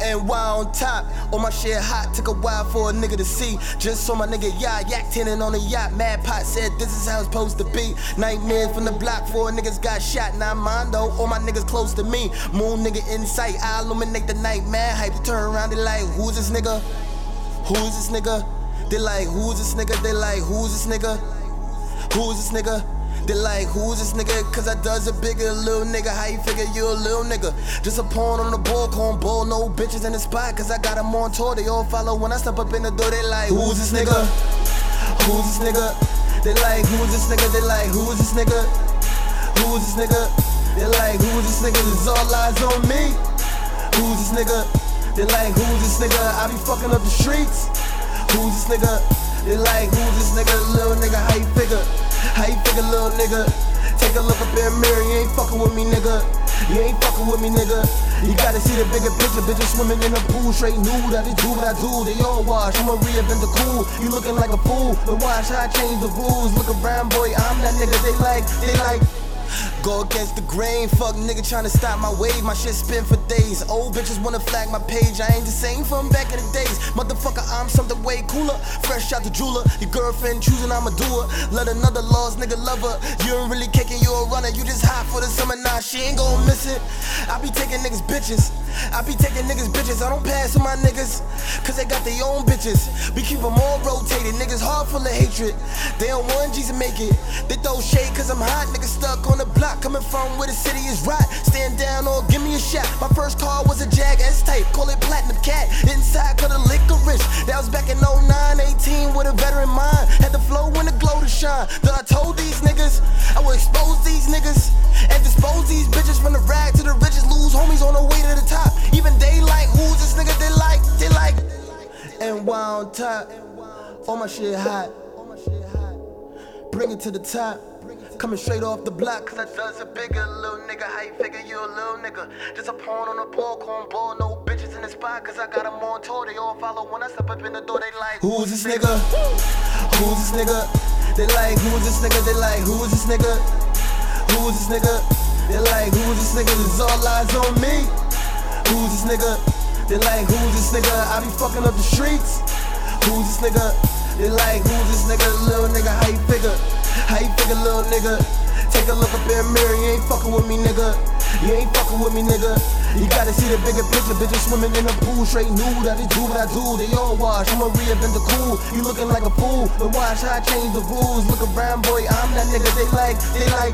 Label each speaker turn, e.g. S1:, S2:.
S1: And why on top, all my shit hot, took a while for a nigga to see. Just saw my nigga yacht, yak tinning on a yacht. Mad pot said this is how it's supposed to be. Nightmares from the block, four niggas got shot. Now mine though, all my niggas close to me. Moon nigga in sight, I illuminate the night. Mad hype turn around, they like, who's this nigga? Who's this nigga? They like, who's this nigga? They like, who's this nigga? Who's this nigga? They like, who's this nigga? Cause I does a bigger little nigga. How you figure you a little nigga? Just a pawn on the ball, calling ball, no bitches in the spot. Cause I got them on tour. They all follow when I step up in the door. They like, who's this nigga? Who's this nigga? They like, who's this nigga? They like, who's this nigga? Who's this nigga? They like, who's this nigga? This all lies on me. Who's this nigga? They like, who's this nigga? I be fucking up the streets. Who's this nigga? They like, who's this nigga? Little nigga, how you figure? How you figure, little nigga? Take a look up in the mirror, you ain't fucking with me, nigga. You ain't fucking with me, nigga. You gotta see the bigger picture, bitches swimming in the pool, straight nude. I just do what I do, they all wash. I'ma reinvent the cool. You looking like a fool, but watch how I change the rules. Look around, boy, I'm that nigga they like, they like. Go against the grain, fuck nigga tryna stop my wave. My shit spin for days. Old bitches wanna flag my page. I ain't the same from back in the days. Motherfucker, I'm something way cooler. Fresh out the jeweler. Your girlfriend choosing, I'ma do her. Let another lost nigga love her. You ain't really kicking, you a runner. You just hot for the summer, nah, she ain't gon' miss it. I be taking niggas bitches. I be taking niggas bitches. I don't pass with my niggas. Cause they got their own bitches. We keep them all rotated. Niggas heart full of hatred. They don't want G's to make it. They throw shade cause I'm hot. Niggas stuck on the block. Coming from where the city is right. Stand down or give me a shot. My first car was a Jag S type. Call it Platinum Cat. Inside cut a licorice. That was back in 09, 18 with a veteran mind. Had the flow and the glow to shine. Then I told these niggas I would expose these niggas and dispose these And on top, all my shit hot. Bring it to the top. Coming straight off the block, cause I does a bigger little nigga. How you figure you a little nigga? Just a pawn on a ball, corn ball, no bitches in the spot, cause I got them on tour. They all follow when I step up in the door, they like, Who's this nigga? Who's this nigga? They like, who's this nigga? They like, who's this nigga? Who's this nigga? They like, who's this nigga? This all lies on me. Who's this nigga? They like, who's this nigga? I be fucking up the streets. Who's this nigga? They like, who's this nigga? Little nigga, how you figure? How you figure, little nigga? Take a look up in the mirror, you ain't fucking with me, nigga. You ain't fucking with me, nigga. You gotta see the bigger picture, bitches swimming in the pool, straight nude. I just do what I do, they all wash. I'ma reinvent the cool. You looking like a fool, but watch how I change the rules. Look around, boy, I'm that nigga they like, they like.